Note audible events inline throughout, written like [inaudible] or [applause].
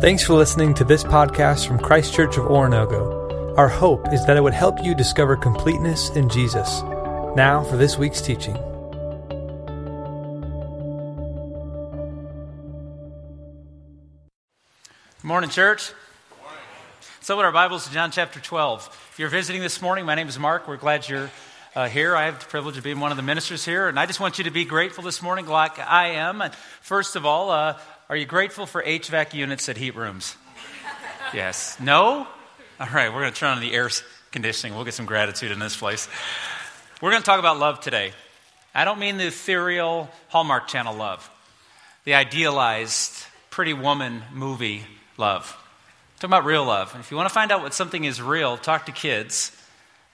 Thanks for listening to this podcast from Christ Church of Oronogo. Our hope is that it would help you discover completeness in Jesus. Now for this week's teaching. Good morning, church. So, what our Bibles to John chapter 12. If you're visiting this morning, my name is Mark. We're glad you're uh, here. I have the privilege of being one of the ministers here, and I just want you to be grateful this morning, like I am. First of all, uh, are you grateful for HVAC units at heat rooms? yes. No? All right, we're going to turn on the air conditioning. We'll get some gratitude in this place. We're going to talk about love today. I don't mean the ethereal Hallmark Channel love, the idealized pretty woman movie love. Talking about real love. And If you want to find out what something is real, talk to kids.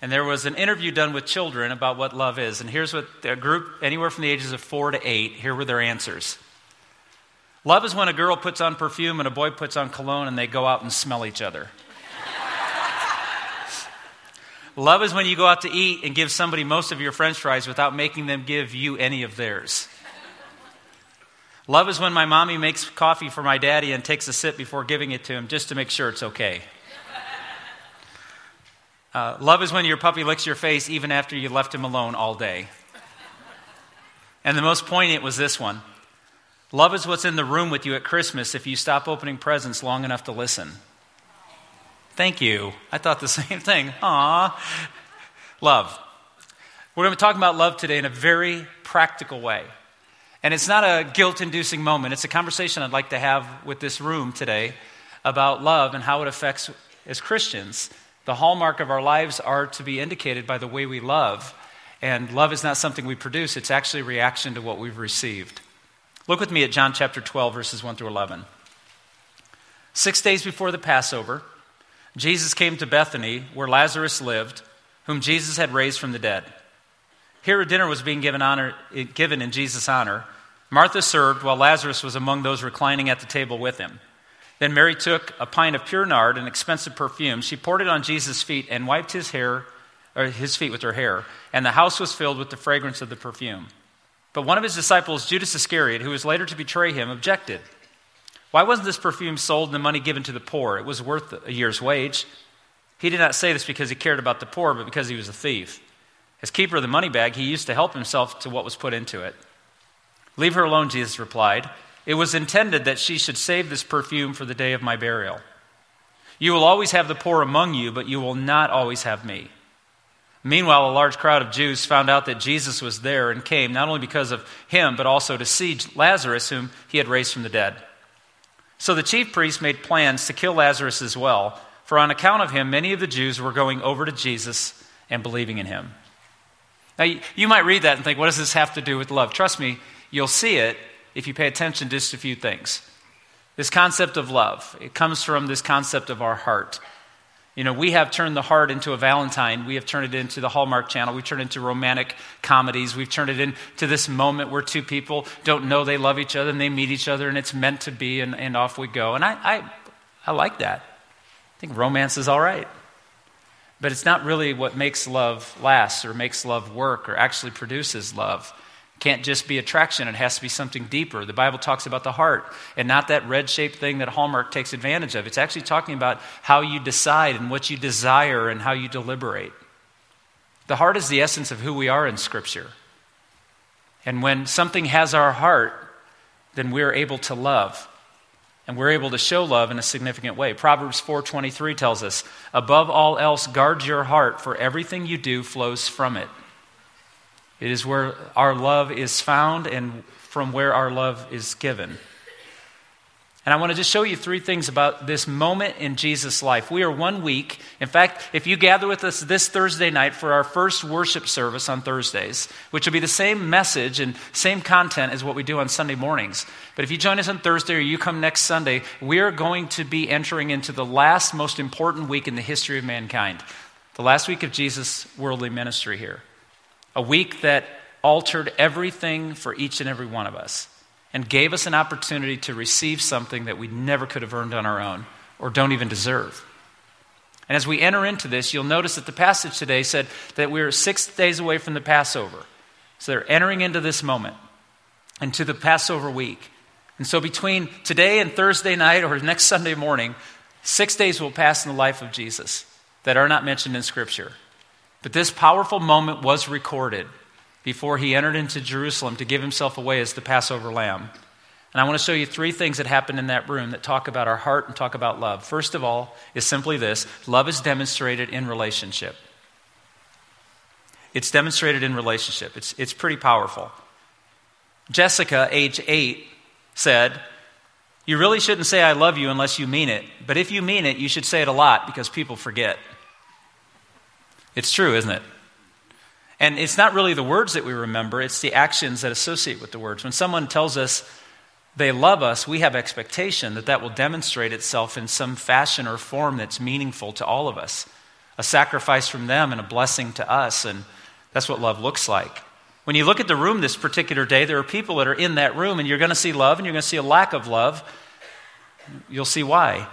And there was an interview done with children about what love is. And here's what a group, anywhere from the ages of four to eight, here were their answers. Love is when a girl puts on perfume and a boy puts on cologne and they go out and smell each other. Love is when you go out to eat and give somebody most of your french fries without making them give you any of theirs. Love is when my mommy makes coffee for my daddy and takes a sip before giving it to him just to make sure it's okay. Uh, love is when your puppy licks your face even after you left him alone all day. And the most poignant was this one Love is what's in the room with you at Christmas if you stop opening presents long enough to listen. Thank you. I thought the [laughs] same thing. Aw. Love. We're going to be talking about love today in a very practical way. And it's not a guilt inducing moment, it's a conversation I'd like to have with this room today about love and how it affects as Christians. The hallmark of our lives are to be indicated by the way we love. And love is not something we produce, it's actually a reaction to what we've received. Look with me at John chapter 12, verses 1 through 11. Six days before the Passover, Jesus came to Bethany, where Lazarus lived, whom Jesus had raised from the dead. Here a dinner was being given, honor, given in Jesus' honor. Martha served, while Lazarus was among those reclining at the table with him. Then Mary took a pint of pure nard, an expensive perfume. She poured it on Jesus' feet and wiped his hair, or his feet with her hair, and the house was filled with the fragrance of the perfume. But one of his disciples, Judas Iscariot, who was later to betray him, objected. Why wasn't this perfume sold and the money given to the poor? It was worth a year's wage. He did not say this because he cared about the poor, but because he was a thief. As keeper of the money bag, he used to help himself to what was put into it. Leave her alone, Jesus replied. It was intended that she should save this perfume for the day of my burial. You will always have the poor among you, but you will not always have me. Meanwhile, a large crowd of Jews found out that Jesus was there and came, not only because of him, but also to see Lazarus, whom he had raised from the dead. So the chief priests made plans to kill Lazarus as well, for on account of him, many of the Jews were going over to Jesus and believing in him. Now, you might read that and think, what does this have to do with love? Trust me, you'll see it if you pay attention to just a few things. This concept of love, it comes from this concept of our heart. You know, we have turned the heart into a Valentine. We have turned it into the Hallmark Channel. We've turned it into romantic comedies. We've turned it into this moment where two people don't know they love each other and they meet each other and it's meant to be and, and off we go. And I, I, I like that. I think romance is all right. But it's not really what makes love last or makes love work or actually produces love can't just be attraction, it has to be something deeper. The Bible talks about the heart and not that red shaped thing that Hallmark takes advantage of. It's actually talking about how you decide and what you desire and how you deliberate. The heart is the essence of who we are in Scripture. And when something has our heart, then we're able to love. And we're able to show love in a significant way. Proverbs 4:23 tells us, "Above all else, guard your heart, for everything you do flows from it." It is where our love is found and from where our love is given. And I want to just show you three things about this moment in Jesus' life. We are one week. In fact, if you gather with us this Thursday night for our first worship service on Thursdays, which will be the same message and same content as what we do on Sunday mornings. But if you join us on Thursday or you come next Sunday, we are going to be entering into the last most important week in the history of mankind, the last week of Jesus' worldly ministry here a week that altered everything for each and every one of us and gave us an opportunity to receive something that we never could have earned on our own or don't even deserve. And as we enter into this, you'll notice that the passage today said that we're six days away from the Passover. So they're entering into this moment, into the Passover week. And so between today and Thursday night or next Sunday morning, six days will pass in the life of Jesus that are not mentioned in Scripture. But this powerful moment was recorded before he entered into Jerusalem to give himself away as the Passover lamb. And I want to show you three things that happened in that room that talk about our heart and talk about love. First of all, is simply this love is demonstrated in relationship. It's demonstrated in relationship. It's, it's pretty powerful. Jessica, age eight, said, You really shouldn't say I love you unless you mean it. But if you mean it, you should say it a lot because people forget. It's true, isn't it? And it's not really the words that we remember, it's the actions that associate with the words. When someone tells us they love us, we have expectation that that will demonstrate itself in some fashion or form that's meaningful to all of us. A sacrifice from them and a blessing to us. And that's what love looks like. When you look at the room this particular day, there are people that are in that room, and you're going to see love and you're going to see a lack of love. You'll see why.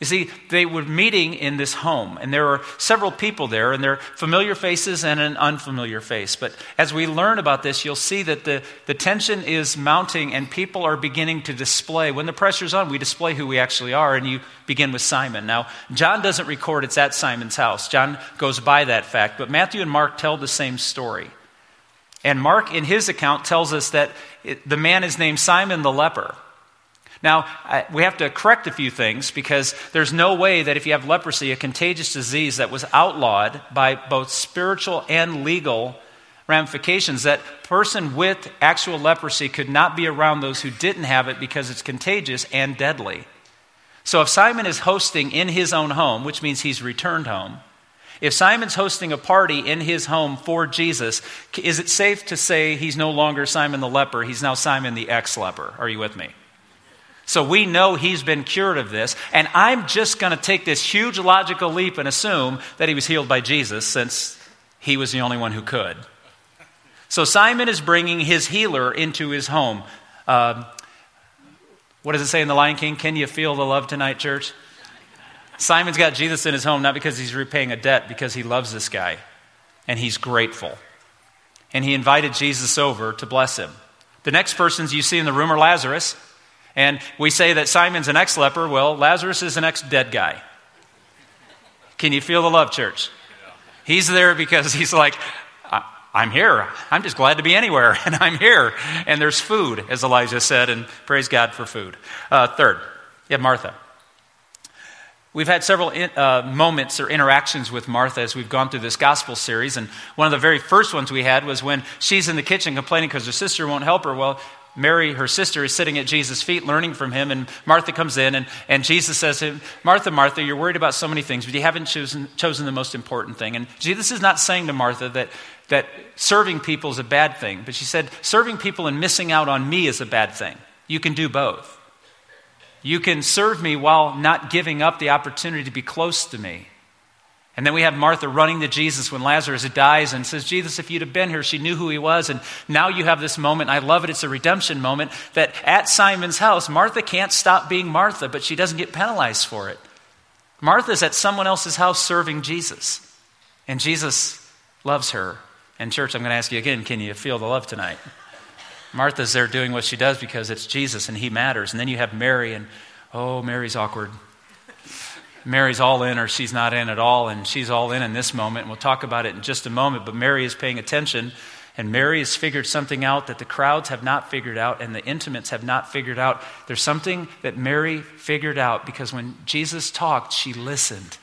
You see, they were meeting in this home, and there were several people there, and there are familiar faces and an unfamiliar face. But as we learn about this, you'll see that the, the tension is mounting, and people are beginning to display. When the pressure's on, we display who we actually are, and you begin with Simon. Now, John doesn't record it's at Simon's house. John goes by that fact, but Matthew and Mark tell the same story. And Mark, in his account, tells us that it, the man is named Simon the leper. Now, I, we have to correct a few things because there's no way that if you have leprosy, a contagious disease that was outlawed by both spiritual and legal ramifications, that person with actual leprosy could not be around those who didn't have it because it's contagious and deadly. So if Simon is hosting in his own home, which means he's returned home, if Simon's hosting a party in his home for Jesus, is it safe to say he's no longer Simon the leper? He's now Simon the ex leper. Are you with me? So we know he's been cured of this. And I'm just going to take this huge logical leap and assume that he was healed by Jesus since he was the only one who could. So Simon is bringing his healer into his home. Um, what does it say in The Lion King? Can you feel the love tonight, church? Simon's got Jesus in his home not because he's repaying a debt, because he loves this guy and he's grateful. And he invited Jesus over to bless him. The next persons you see in the room are Lazarus. And we say that Simon's an ex leper. Well, Lazarus is an ex dead guy. Can you feel the love, church? He's there because he's like, I'm here. I'm just glad to be anywhere, [laughs] and I'm here. And there's food, as Elijah said, and praise God for food. Uh, third, you have Martha. We've had several in, uh, moments or interactions with Martha as we've gone through this gospel series. And one of the very first ones we had was when she's in the kitchen complaining because her sister won't help her. Well, Mary, her sister, is sitting at Jesus' feet learning from him, and Martha comes in, and, and Jesus says to him, Martha, Martha, you're worried about so many things, but you haven't chosen, chosen the most important thing. And Jesus is not saying to Martha that, that serving people is a bad thing, but she said, serving people and missing out on me is a bad thing. You can do both. You can serve me while not giving up the opportunity to be close to me. And then we have Martha running to Jesus when Lazarus dies and says, Jesus, if you'd have been here, she knew who he was. And now you have this moment. I love it. It's a redemption moment that at Simon's house, Martha can't stop being Martha, but she doesn't get penalized for it. Martha's at someone else's house serving Jesus. And Jesus loves her. And, church, I'm going to ask you again can you feel the love tonight? Martha's there doing what she does because it's Jesus and he matters. And then you have Mary, and oh, Mary's awkward. Mary's all in or she's not in at all, and she's all in in this moment. And we'll talk about it in just a moment. But Mary is paying attention, and Mary has figured something out that the crowds have not figured out and the intimates have not figured out. There's something that Mary figured out because when Jesus talked, she listened.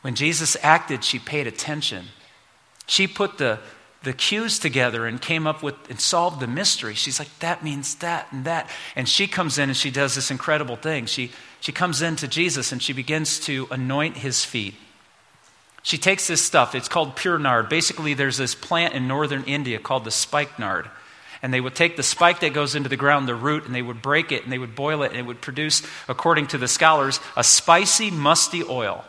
When Jesus acted, she paid attention. She put the the cues together and came up with and solved the mystery. She's like, that means that and that. And she comes in and she does this incredible thing. She, she comes in to Jesus and she begins to anoint his feet. She takes this stuff, it's called pure nard. Basically, there's this plant in northern India called the spikenard. And they would take the spike that goes into the ground, the root, and they would break it and they would boil it, and it would produce, according to the scholars, a spicy, musty oil.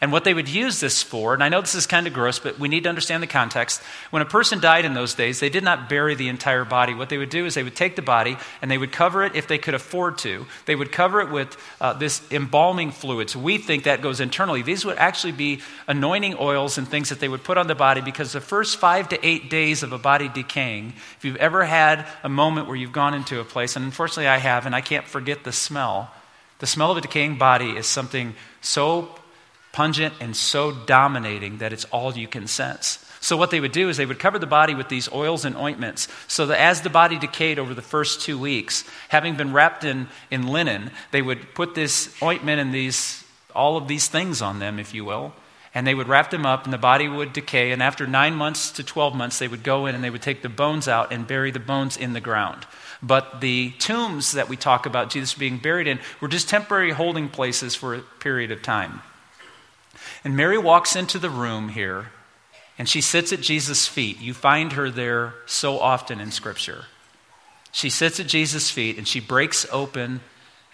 And what they would use this for, and I know this is kind of gross, but we need to understand the context. When a person died in those days, they did not bury the entire body. What they would do is they would take the body and they would cover it if they could afford to. They would cover it with uh, this embalming fluid. So we think that goes internally. These would actually be anointing oils and things that they would put on the body because the first five to eight days of a body decaying, if you've ever had a moment where you've gone into a place, and unfortunately I have, and I can't forget the smell, the smell of a decaying body is something so pungent and so dominating that it's all you can sense. So, what they would do is they would cover the body with these oils and ointments so that as the body decayed over the first two weeks, having been wrapped in, in linen, they would put this ointment and these, all of these things on them, if you will, and they would wrap them up and the body would decay. And after nine months to 12 months, they would go in and they would take the bones out and bury the bones in the ground. But the tombs that we talk about Jesus being buried in were just temporary holding places for a period of time. And Mary walks into the room here and she sits at Jesus' feet. You find her there so often in Scripture. She sits at Jesus' feet and she breaks open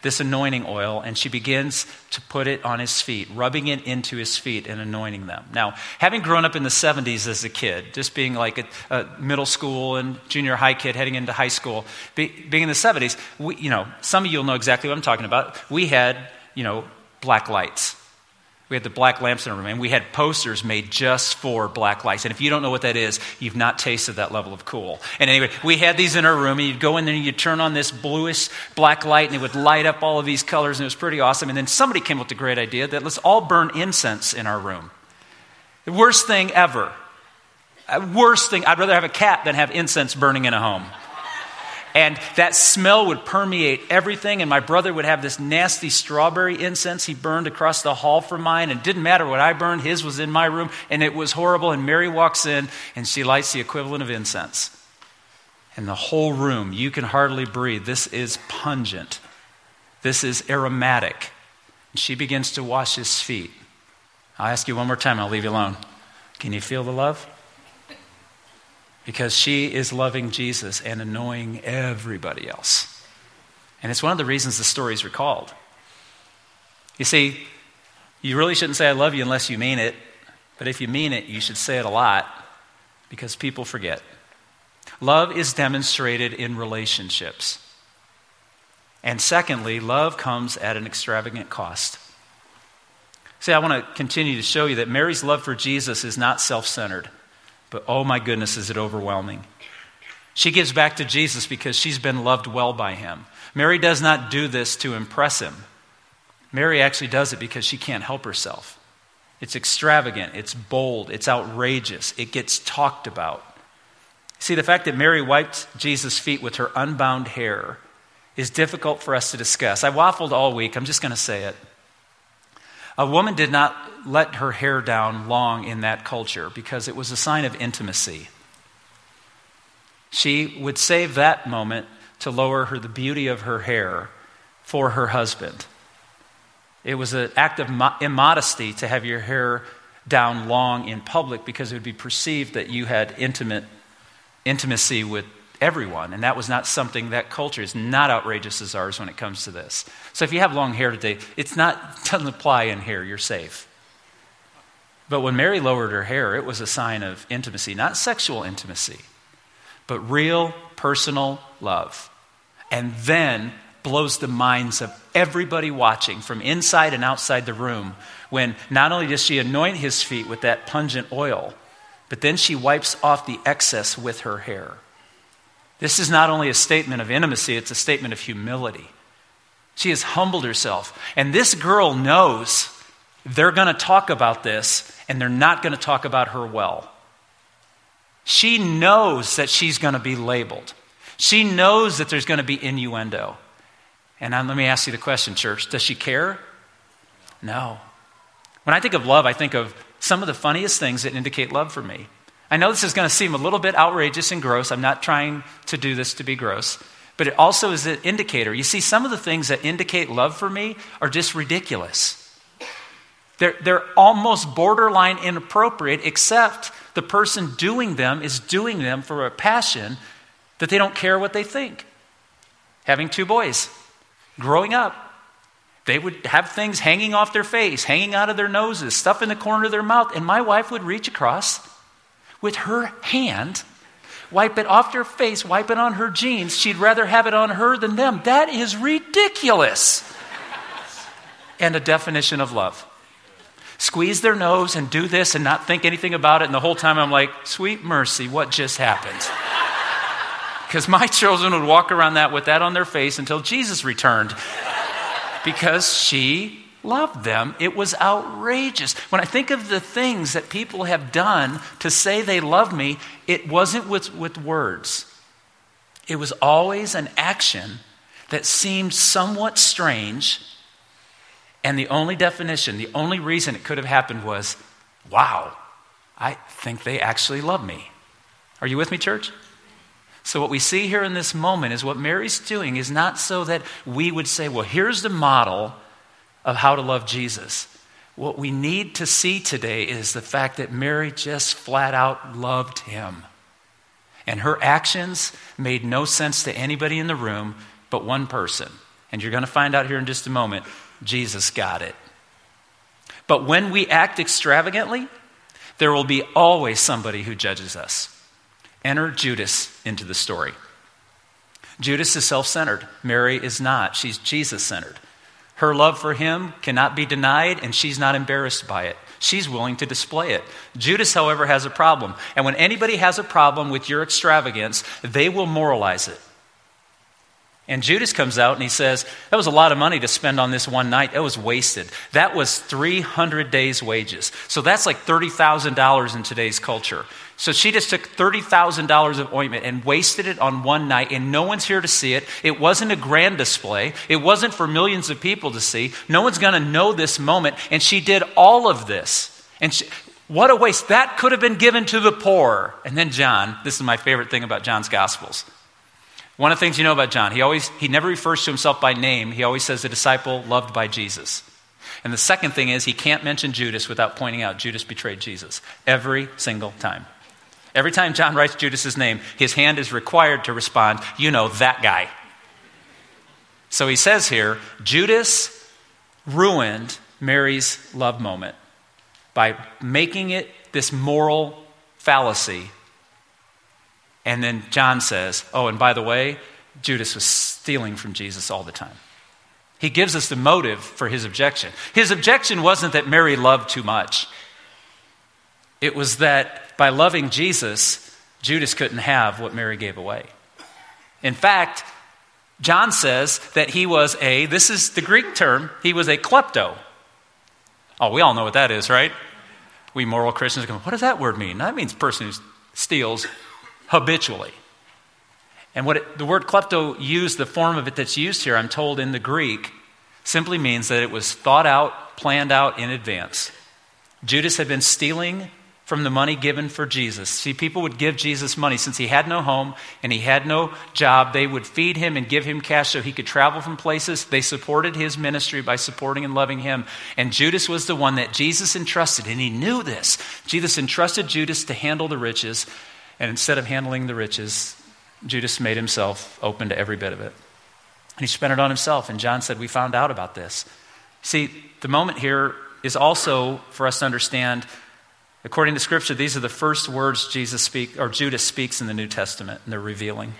this anointing oil and she begins to put it on his feet, rubbing it into his feet and anointing them. Now, having grown up in the 70s as a kid, just being like a, a middle school and junior high kid heading into high school, be, being in the 70s, we, you know, some of you will know exactly what I'm talking about. We had, you know, black lights. We had the black lamps in our room, and we had posters made just for black lights. And if you don't know what that is, you've not tasted that level of cool. And anyway, we had these in our room, and you'd go in there and you'd turn on this bluish black light, and it would light up all of these colors, and it was pretty awesome. And then somebody came up with the great idea that let's all burn incense in our room. The worst thing ever. Uh, worst thing, I'd rather have a cat than have incense burning in a home. And that smell would permeate everything. And my brother would have this nasty strawberry incense he burned across the hall from mine. And it didn't matter what I burned, his was in my room. And it was horrible. And Mary walks in and she lights the equivalent of incense. And the whole room, you can hardly breathe. This is pungent, this is aromatic. And she begins to wash his feet. I'll ask you one more time, I'll leave you alone. Can you feel the love? Because she is loving Jesus and annoying everybody else. And it's one of the reasons the story is recalled. You see, you really shouldn't say, I love you unless you mean it. But if you mean it, you should say it a lot because people forget. Love is demonstrated in relationships. And secondly, love comes at an extravagant cost. See, I want to continue to show you that Mary's love for Jesus is not self centered. But oh my goodness, is it overwhelming. She gives back to Jesus because she's been loved well by him. Mary does not do this to impress him. Mary actually does it because she can't help herself. It's extravagant, it's bold, it's outrageous, it gets talked about. See, the fact that Mary wiped Jesus' feet with her unbound hair is difficult for us to discuss. I waffled all week, I'm just going to say it. A woman did not let her hair down long in that culture because it was a sign of intimacy. She would save that moment to lower her the beauty of her hair for her husband. It was an act of immodesty to have your hair down long in public because it would be perceived that you had intimate intimacy with everyone. And that was not something that culture is not outrageous as ours when it comes to this. So if you have long hair today, it's not [laughs] doesn't apply in here. You're safe. But when Mary lowered her hair, it was a sign of intimacy, not sexual intimacy, but real personal love. And then blows the minds of everybody watching from inside and outside the room when not only does she anoint his feet with that pungent oil, but then she wipes off the excess with her hair. This is not only a statement of intimacy, it's a statement of humility. She has humbled herself. And this girl knows they're going to talk about this and they're not going to talk about her well. She knows that she's going to be labeled. She knows that there's going to be innuendo. And let me ask you the question, church does she care? No. When I think of love, I think of some of the funniest things that indicate love for me. I know this is going to seem a little bit outrageous and gross. I'm not trying to do this to be gross, but it also is an indicator. You see, some of the things that indicate love for me are just ridiculous. They're, they're almost borderline inappropriate, except the person doing them is doing them for a passion that they don't care what they think. Having two boys, growing up, They would have things hanging off their face, hanging out of their noses, stuff in the corner of their mouth, and my wife would reach across with her hand, wipe it off their face, wipe it on her jeans. She'd rather have it on her than them. That is ridiculous. and a definition of love. Squeeze their nose and do this and not think anything about it. And the whole time I'm like, sweet mercy, what just happened? [laughs] Because my children would walk around that with that on their face until Jesus returned. Because she loved them. It was outrageous. When I think of the things that people have done to say they love me, it wasn't with, with words, it was always an action that seemed somewhat strange. And the only definition, the only reason it could have happened was, wow, I think they actually love me. Are you with me, church? So, what we see here in this moment is what Mary's doing is not so that we would say, well, here's the model of how to love Jesus. What we need to see today is the fact that Mary just flat out loved him. And her actions made no sense to anybody in the room but one person. And you're going to find out here in just a moment Jesus got it. But when we act extravagantly, there will be always somebody who judges us. Enter Judas into the story. Judas is self centered. Mary is not. She's Jesus centered. Her love for him cannot be denied, and she's not embarrassed by it. She's willing to display it. Judas, however, has a problem. And when anybody has a problem with your extravagance, they will moralize it. And Judas comes out and he says, That was a lot of money to spend on this one night. That was wasted. That was 300 days' wages. So that's like $30,000 in today's culture. So she just took $30,000 of ointment and wasted it on one night, and no one's here to see it. It wasn't a grand display, it wasn't for millions of people to see. No one's going to know this moment. And she did all of this. And she, what a waste. That could have been given to the poor. And then John, this is my favorite thing about John's Gospels. One of the things you know about John, he always he never refers to himself by name. He always says a disciple loved by Jesus. And the second thing is he can't mention Judas without pointing out Judas betrayed Jesus every single time. Every time John writes Judas's name, his hand is required to respond, you know, that guy. So he says here, Judas ruined Mary's love moment by making it this moral fallacy. And then John says, oh, and by the way, Judas was stealing from Jesus all the time. He gives us the motive for his objection. His objection wasn't that Mary loved too much, it was that by loving Jesus, Judas couldn't have what Mary gave away. In fact, John says that he was a, this is the Greek term, he was a klepto. Oh, we all know what that is, right? We moral Christians go, what does that word mean? That means person who steals habitually. And what it, the word klepto used, the form of it that's used here, I'm told in the Greek, simply means that it was thought out, planned out in advance. Judas had been stealing from the money given for Jesus. See, people would give Jesus money since he had no home and he had no job. They would feed him and give him cash so he could travel from places. They supported his ministry by supporting and loving him. And Judas was the one that Jesus entrusted, and he knew this. Jesus entrusted Judas to handle the riches, and instead of handling the riches, Judas made himself open to every bit of it. And he spent it on himself. And John said, We found out about this. See, the moment here is also for us to understand According to Scripture, these are the first words Jesus speak, or Judas speaks in the New Testament, and they're revealing.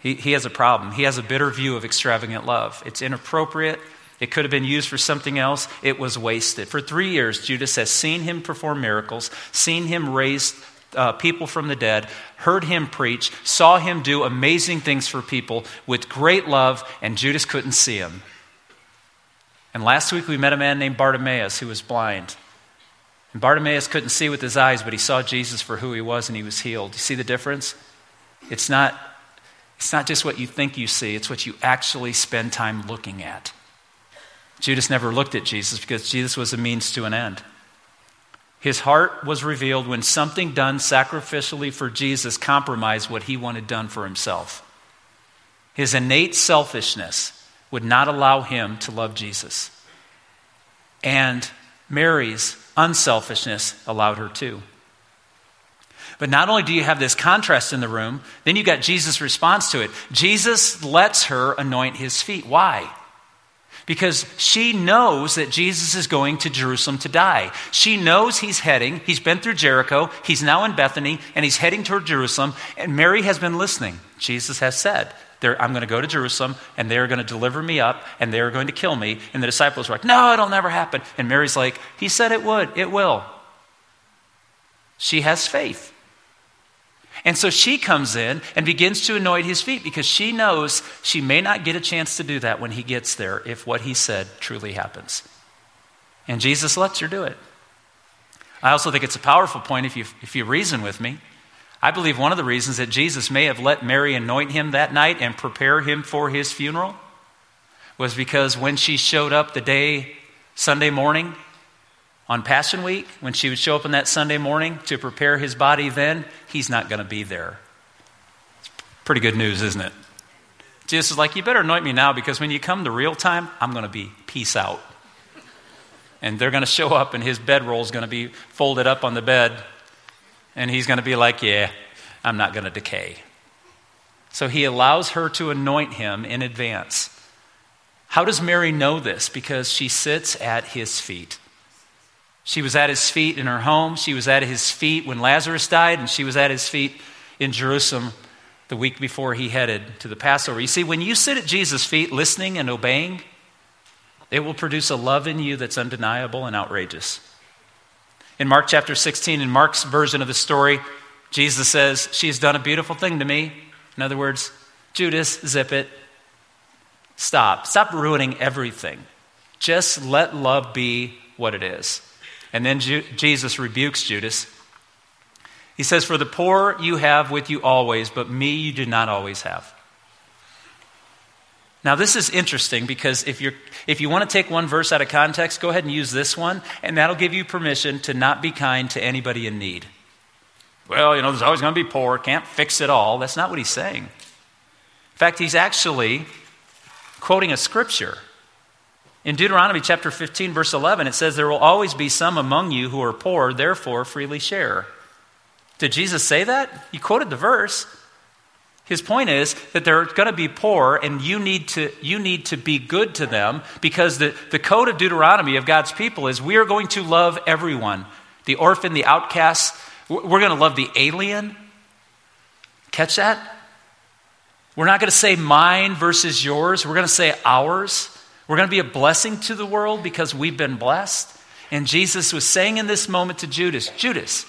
He, he has a problem. He has a bitter view of extravagant love. It's inappropriate. It could have been used for something else. It was wasted. For three years, Judas has seen him perform miracles, seen him raise uh, people from the dead, heard him preach, saw him do amazing things for people with great love, and Judas couldn't see him. And last week we met a man named Bartimaeus who was blind. And Bartimaeus couldn't see with his eyes, but he saw Jesus for who he was and he was healed. You see the difference? It's not, it's not just what you think you see, it's what you actually spend time looking at. Judas never looked at Jesus because Jesus was a means to an end. His heart was revealed when something done sacrificially for Jesus compromised what he wanted done for himself. His innate selfishness would not allow him to love Jesus. And Mary's unselfishness allowed her to. But not only do you have this contrast in the room, then you got Jesus' response to it. Jesus lets her anoint his feet. Why? because she knows that Jesus is going to Jerusalem to die. She knows he's heading, he's been through Jericho, he's now in Bethany, and he's heading toward Jerusalem. And Mary has been listening. Jesus has said, I'm going to go to Jerusalem, and they're going to deliver me up, and they're going to kill me. And the disciples were like, No, it'll never happen. And Mary's like, He said it would, it will. She has faith. And so she comes in and begins to anoint his feet because she knows she may not get a chance to do that when he gets there if what he said truly happens. And Jesus lets her do it. I also think it's a powerful point if you, if you reason with me. I believe one of the reasons that Jesus may have let Mary anoint him that night and prepare him for his funeral was because when she showed up the day, Sunday morning, on Passion Week, when she would show up on that Sunday morning to prepare his body, then he's not going to be there. It's pretty good news, isn't it? Jesus is like, You better anoint me now because when you come to real time, I'm going to be peace out. And they're going to show up, and his bedroll is going to be folded up on the bed, and he's going to be like, Yeah, I'm not going to decay. So he allows her to anoint him in advance. How does Mary know this? Because she sits at his feet. She was at his feet in her home. She was at his feet when Lazarus died, and she was at his feet in Jerusalem the week before he headed to the Passover. You see, when you sit at Jesus' feet listening and obeying, it will produce a love in you that's undeniable and outrageous. In Mark chapter 16, in Mark's version of the story, Jesus says, She has done a beautiful thing to me. In other words, Judas, zip it. Stop. Stop ruining everything. Just let love be what it is. And then Ju- Jesus rebukes Judas. He says, For the poor you have with you always, but me you do not always have. Now, this is interesting because if, you're, if you want to take one verse out of context, go ahead and use this one, and that'll give you permission to not be kind to anybody in need. Well, you know, there's always going to be poor, can't fix it all. That's not what he's saying. In fact, he's actually quoting a scripture. In Deuteronomy chapter 15, verse 11, it says, There will always be some among you who are poor, therefore freely share. Did Jesus say that? He quoted the verse. His point is that they're going to be poor, and you need to, you need to be good to them because the, the code of Deuteronomy of God's people is we are going to love everyone the orphan, the outcast. We're going to love the alien. Catch that? We're not going to say mine versus yours, we're going to say ours. We're going to be a blessing to the world because we've been blessed. And Jesus was saying in this moment to Judas, Judas,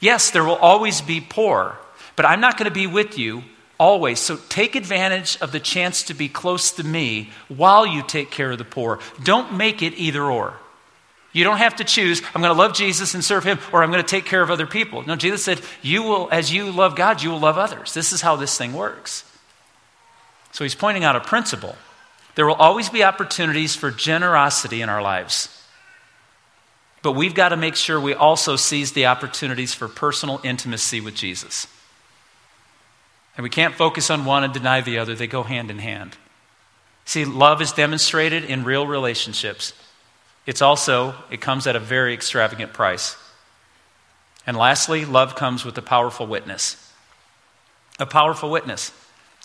yes, there will always be poor, but I'm not going to be with you always. So take advantage of the chance to be close to me while you take care of the poor. Don't make it either or. You don't have to choose, I'm going to love Jesus and serve him, or I'm going to take care of other people. No, Jesus said, you will, as you love God, you will love others. This is how this thing works. So he's pointing out a principle. There will always be opportunities for generosity in our lives. But we've got to make sure we also seize the opportunities for personal intimacy with Jesus. And we can't focus on one and deny the other, they go hand in hand. See, love is demonstrated in real relationships. It's also, it comes at a very extravagant price. And lastly, love comes with a powerful witness. A powerful witness.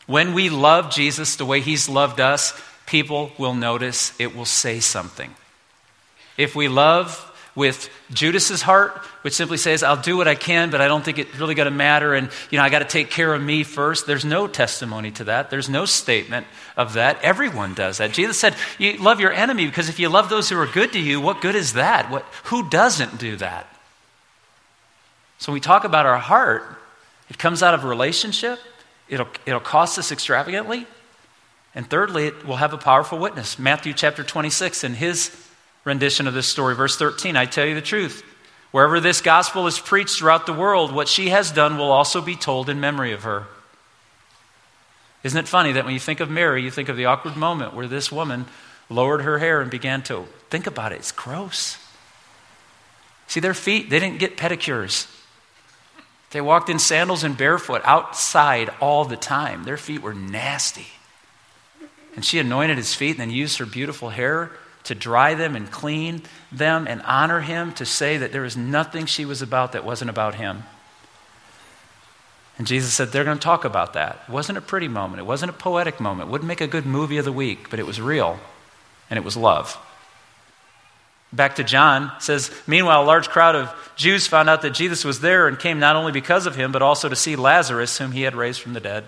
When we love Jesus the way he's loved us, people will notice, it will say something. If we love with Judas's heart, which simply says, I'll do what I can, but I don't think it's really going to matter, and you know, I got to take care of me first. There's no testimony to that. There's no statement of that. Everyone does that. Jesus said, You love your enemy because if you love those who are good to you, what good is that? What, who doesn't do that? So when we talk about our heart, it comes out of a relationship. It'll, it'll cost us extravagantly. And thirdly, it will have a powerful witness. Matthew chapter 26, in his rendition of this story, verse 13, I tell you the truth. Wherever this gospel is preached throughout the world, what she has done will also be told in memory of her. Isn't it funny that when you think of Mary, you think of the awkward moment where this woman lowered her hair and began to think about it? It's gross. See, their feet, they didn't get pedicures. They walked in sandals and barefoot outside all the time. Their feet were nasty. And she anointed his feet and then used her beautiful hair to dry them and clean them and honor him, to say that there was nothing she was about that wasn't about him. And Jesus said, They're going to talk about that. It wasn't a pretty moment. It wasn't a poetic moment. It wouldn't make a good movie of the week, but it was real. and it was love. Back to John says, Meanwhile, a large crowd of Jews found out that Jesus was there and came not only because of him, but also to see Lazarus, whom he had raised from the dead.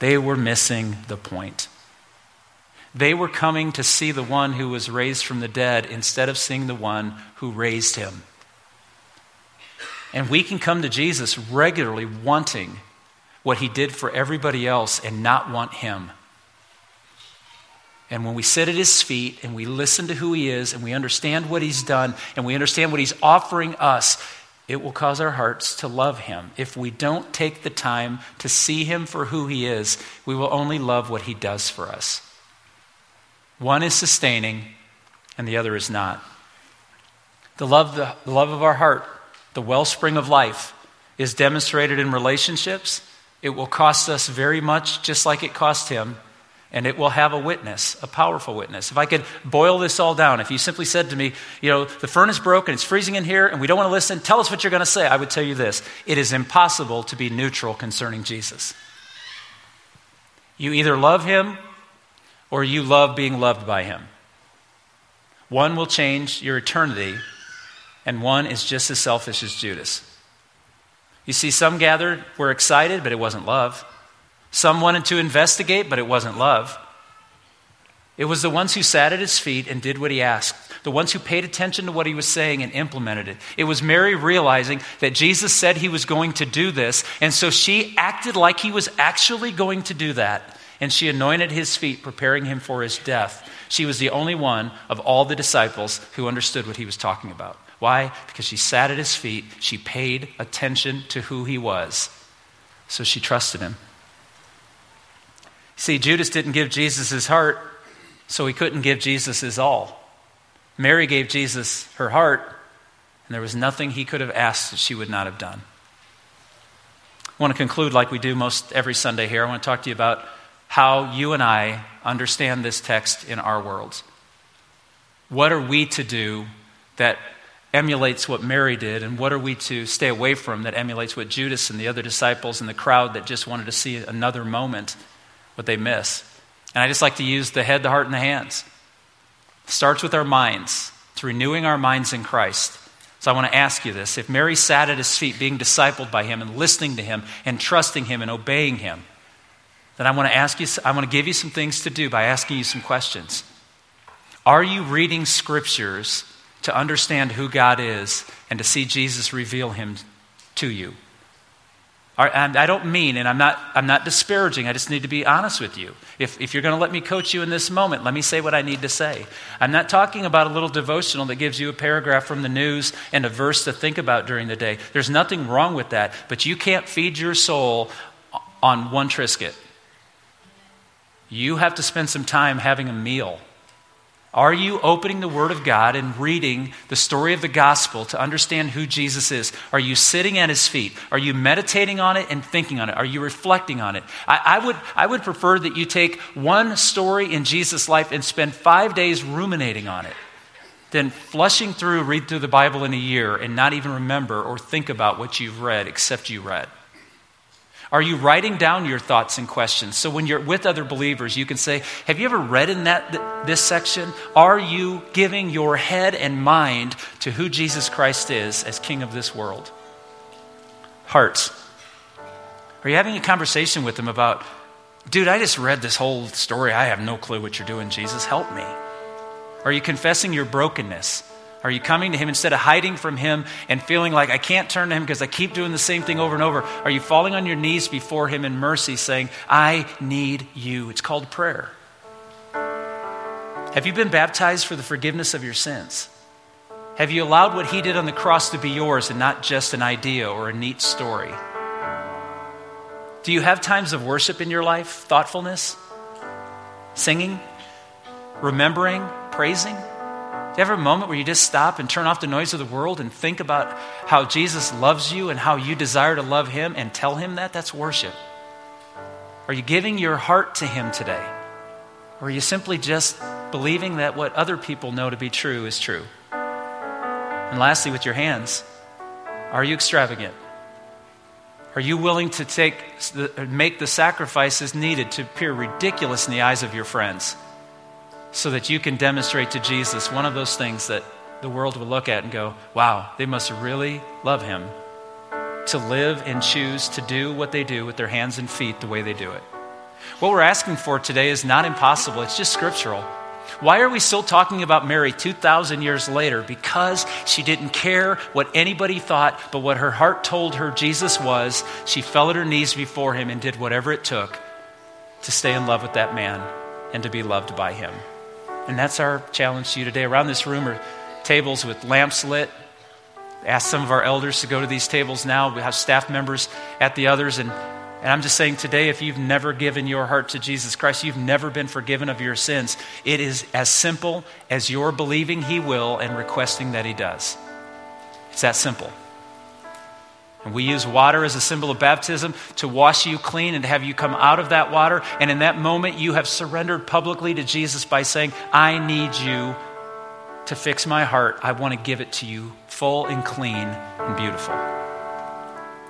They were missing the point. They were coming to see the one who was raised from the dead instead of seeing the one who raised him. And we can come to Jesus regularly wanting what he did for everybody else and not want him. And when we sit at his feet and we listen to who he is and we understand what he's done and we understand what he's offering us, it will cause our hearts to love him. If we don't take the time to see him for who he is, we will only love what he does for us. One is sustaining and the other is not. The love, the, love of our heart, the wellspring of life, is demonstrated in relationships. It will cost us very much, just like it cost him and it will have a witness, a powerful witness. If I could boil this all down, if you simply said to me, you know, the furnace broke and it's freezing in here and we don't want to listen, tell us what you're going to say, I would tell you this it is impossible to be neutral concerning Jesus. You either love him or you love being loved by him. One will change your eternity, and one is just as selfish as Judas. You see, some gathered were excited, but it wasn't love. Some wanted to investigate, but it wasn't love. It was the ones who sat at his feet and did what he asked, the ones who paid attention to what he was saying and implemented it. It was Mary realizing that Jesus said he was going to do this, and so she acted like he was actually going to do that, and she anointed his feet, preparing him for his death. She was the only one of all the disciples who understood what he was talking about. Why? Because she sat at his feet, she paid attention to who he was, so she trusted him. See, Judas didn't give Jesus his heart, so he couldn't give Jesus his all. Mary gave Jesus her heart, and there was nothing he could have asked that she would not have done. I want to conclude like we do most every Sunday here. I want to talk to you about how you and I understand this text in our world. What are we to do that emulates what Mary did, and what are we to stay away from that emulates what Judas and the other disciples and the crowd that just wanted to see another moment what they miss. And I just like to use the head, the heart, and the hands. Starts with our minds. It's renewing our minds in Christ. So I want to ask you this. If Mary sat at his feet, being discipled by him and listening to him and trusting him and obeying him, then I want to ask you, I want to give you some things to do by asking you some questions. Are you reading scriptures to understand who God is and to see Jesus reveal him to you? I don't mean, and I'm not, I'm not disparaging, I just need to be honest with you. If, if you're going to let me coach you in this moment, let me say what I need to say. I'm not talking about a little devotional that gives you a paragraph from the news and a verse to think about during the day. There's nothing wrong with that, but you can't feed your soul on one Triscuit. You have to spend some time having a meal are you opening the Word of God and reading the story of the gospel to understand who Jesus is? Are you sitting at His feet? Are you meditating on it and thinking on it? Are you reflecting on it? I, I, would, I would prefer that you take one story in Jesus' life and spend five days ruminating on it than flushing through, read through the Bible in a year and not even remember or think about what you've read except you read. Are you writing down your thoughts and questions? So when you're with other believers, you can say, Have you ever read in that, this section? Are you giving your head and mind to who Jesus Christ is as King of this world? Hearts. Are you having a conversation with them about, dude, I just read this whole story. I have no clue what you're doing, Jesus. Help me. Are you confessing your brokenness? Are you coming to Him instead of hiding from Him and feeling like I can't turn to Him because I keep doing the same thing over and over? Are you falling on your knees before Him in mercy saying, I need you? It's called prayer. Have you been baptized for the forgiveness of your sins? Have you allowed what He did on the cross to be yours and not just an idea or a neat story? Do you have times of worship in your life? Thoughtfulness? Singing? Remembering? Praising? You have a moment where you just stop and turn off the noise of the world and think about how Jesus loves you and how you desire to love him and tell him that? That's worship. Are you giving your heart to him today? Or are you simply just believing that what other people know to be true is true? And lastly, with your hands, are you extravagant? Are you willing to take, make the sacrifices needed to appear ridiculous in the eyes of your friends? So that you can demonstrate to Jesus one of those things that the world will look at and go, wow, they must really love him to live and choose to do what they do with their hands and feet the way they do it. What we're asking for today is not impossible, it's just scriptural. Why are we still talking about Mary 2,000 years later? Because she didn't care what anybody thought, but what her heart told her Jesus was. She fell at her knees before him and did whatever it took to stay in love with that man and to be loved by him. And that's our challenge to you today. Around this room are tables with lamps lit. Ask some of our elders to go to these tables now. We have staff members at the others. And, and I'm just saying today, if you've never given your heart to Jesus Christ, you've never been forgiven of your sins, it is as simple as your believing He will and requesting that He does. It's that simple. And we use water as a symbol of baptism to wash you clean and to have you come out of that water. And in that moment, you have surrendered publicly to Jesus by saying, I need you to fix my heart. I want to give it to you full and clean and beautiful.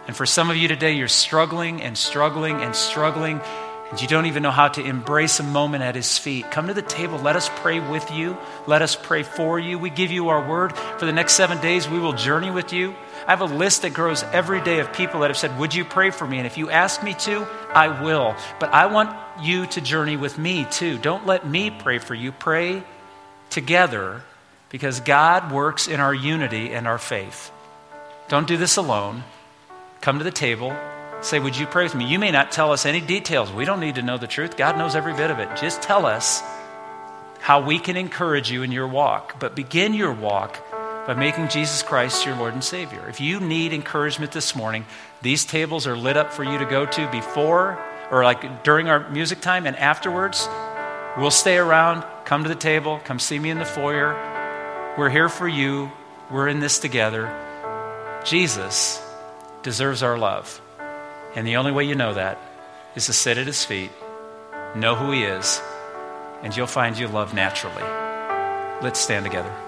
And for some of you today, you're struggling and struggling and struggling, and you don't even know how to embrace a moment at His feet. Come to the table. Let us pray with you. Let us pray for you. We give you our word. For the next seven days, we will journey with you. I have a list that grows every day of people that have said, Would you pray for me? And if you ask me to, I will. But I want you to journey with me too. Don't let me pray for you. Pray together because God works in our unity and our faith. Don't do this alone. Come to the table. Say, Would you pray with me? You may not tell us any details. We don't need to know the truth. God knows every bit of it. Just tell us how we can encourage you in your walk. But begin your walk by making Jesus Christ your Lord and Savior. If you need encouragement this morning, these tables are lit up for you to go to before or like during our music time and afterwards. We'll stay around. Come to the table. Come see me in the foyer. We're here for you. We're in this together. Jesus deserves our love. And the only way you know that is to sit at his feet, know who he is, and you'll find you love naturally. Let's stand together.